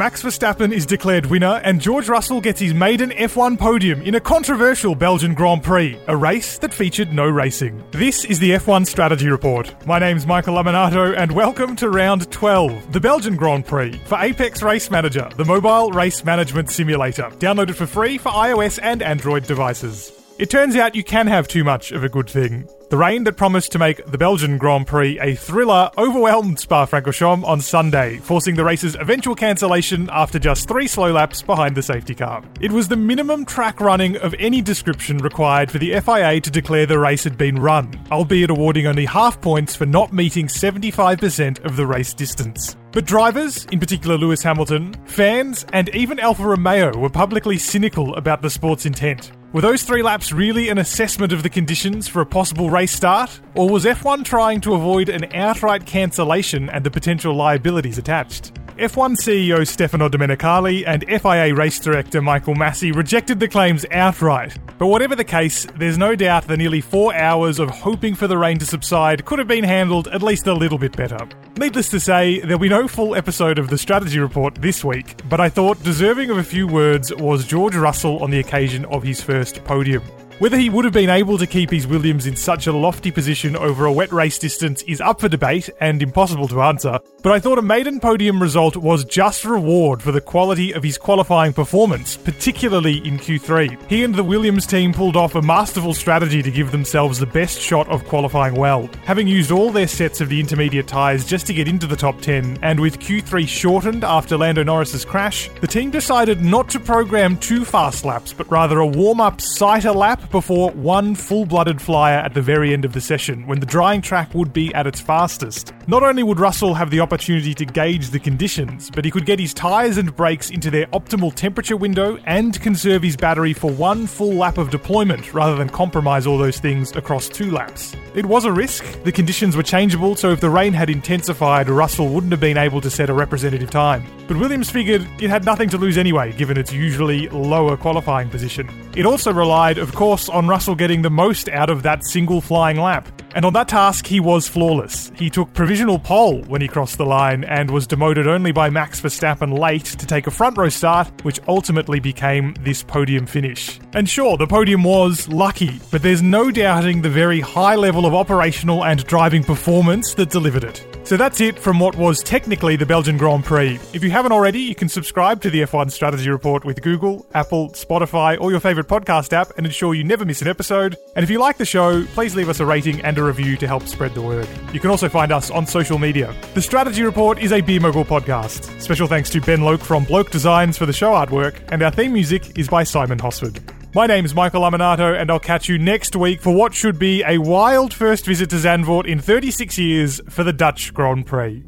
Max Verstappen is declared winner, and George Russell gets his maiden F1 podium in a controversial Belgian Grand Prix, a race that featured no racing. This is the F1 Strategy Report. My name's Michael Lamonato, and welcome to round 12, the Belgian Grand Prix, for Apex Race Manager, the mobile race management simulator. Download it for free for iOS and Android devices. It turns out you can have too much of a good thing. The rain that promised to make the Belgian Grand Prix a thriller overwhelmed Spa Francorchamps on Sunday, forcing the race's eventual cancellation after just three slow laps behind the safety car. It was the minimum track running of any description required for the FIA to declare the race had been run, albeit awarding only half points for not meeting 75% of the race distance. But drivers, in particular Lewis Hamilton, fans, and even Alfa Romeo were publicly cynical about the sport's intent. Were those three laps really an assessment of the conditions for a possible race start? Or was F1 trying to avoid an outright cancellation and the potential liabilities attached? F1 CEO Stefano Domenicali and FIA race director Michael Masi rejected the claims outright. But whatever the case, there's no doubt the nearly four hours of hoping for the rain to subside could have been handled at least a little bit better. Needless to say, there'll be no full episode of the strategy report this week, but I thought deserving of a few words was George Russell on the occasion of his first podium. Whether he would have been able to keep his Williams in such a lofty position over a wet race distance is up for debate and impossible to answer, but I thought a maiden podium result was just reward for the quality of his qualifying performance, particularly in Q3. He and the Williams team pulled off a masterful strategy to give themselves the best shot of qualifying well, having used all their sets of the intermediate tyres just to get into the top 10, and with Q3 shortened after Lando Norris's crash, the team decided not to program two fast laps, but rather a warm-up sighter lap before one full blooded flyer at the very end of the session, when the drying track would be at its fastest. Not only would Russell have the opportunity to gauge the conditions, but he could get his tyres and brakes into their optimal temperature window and conserve his battery for one full lap of deployment rather than compromise all those things across two laps. It was a risk, the conditions were changeable, so if the rain had intensified, Russell wouldn't have been able to set a representative time. But Williams figured it had nothing to lose anyway, given its usually lower qualifying position. It also relied, of course, on Russell getting the most out of that single flying lap. And on that task, he was flawless. He took provisional pole when he crossed the line and was demoted only by Max Verstappen late to take a front row start, which ultimately became this podium finish. And sure, the podium was lucky, but there's no doubting the very high level of operational and driving performance that delivered it. So that's it from what was technically the Belgian Grand Prix. If you haven't already, you can subscribe to the F1 Strategy Report with Google, Apple, Spotify, or your favorite podcast app and ensure you never miss an episode. And if you like the show, please leave us a rating and a review to help spread the word. You can also find us on social media. The Strategy Report is a Beer Mogul podcast. Special thanks to Ben Loke from Bloke Designs for the show artwork, and our theme music is by Simon Hosford. My name is Michael Lamonato, and I'll catch you next week for what should be a wild first visit to Zandvoort in 36 years for the Dutch Grand Prix.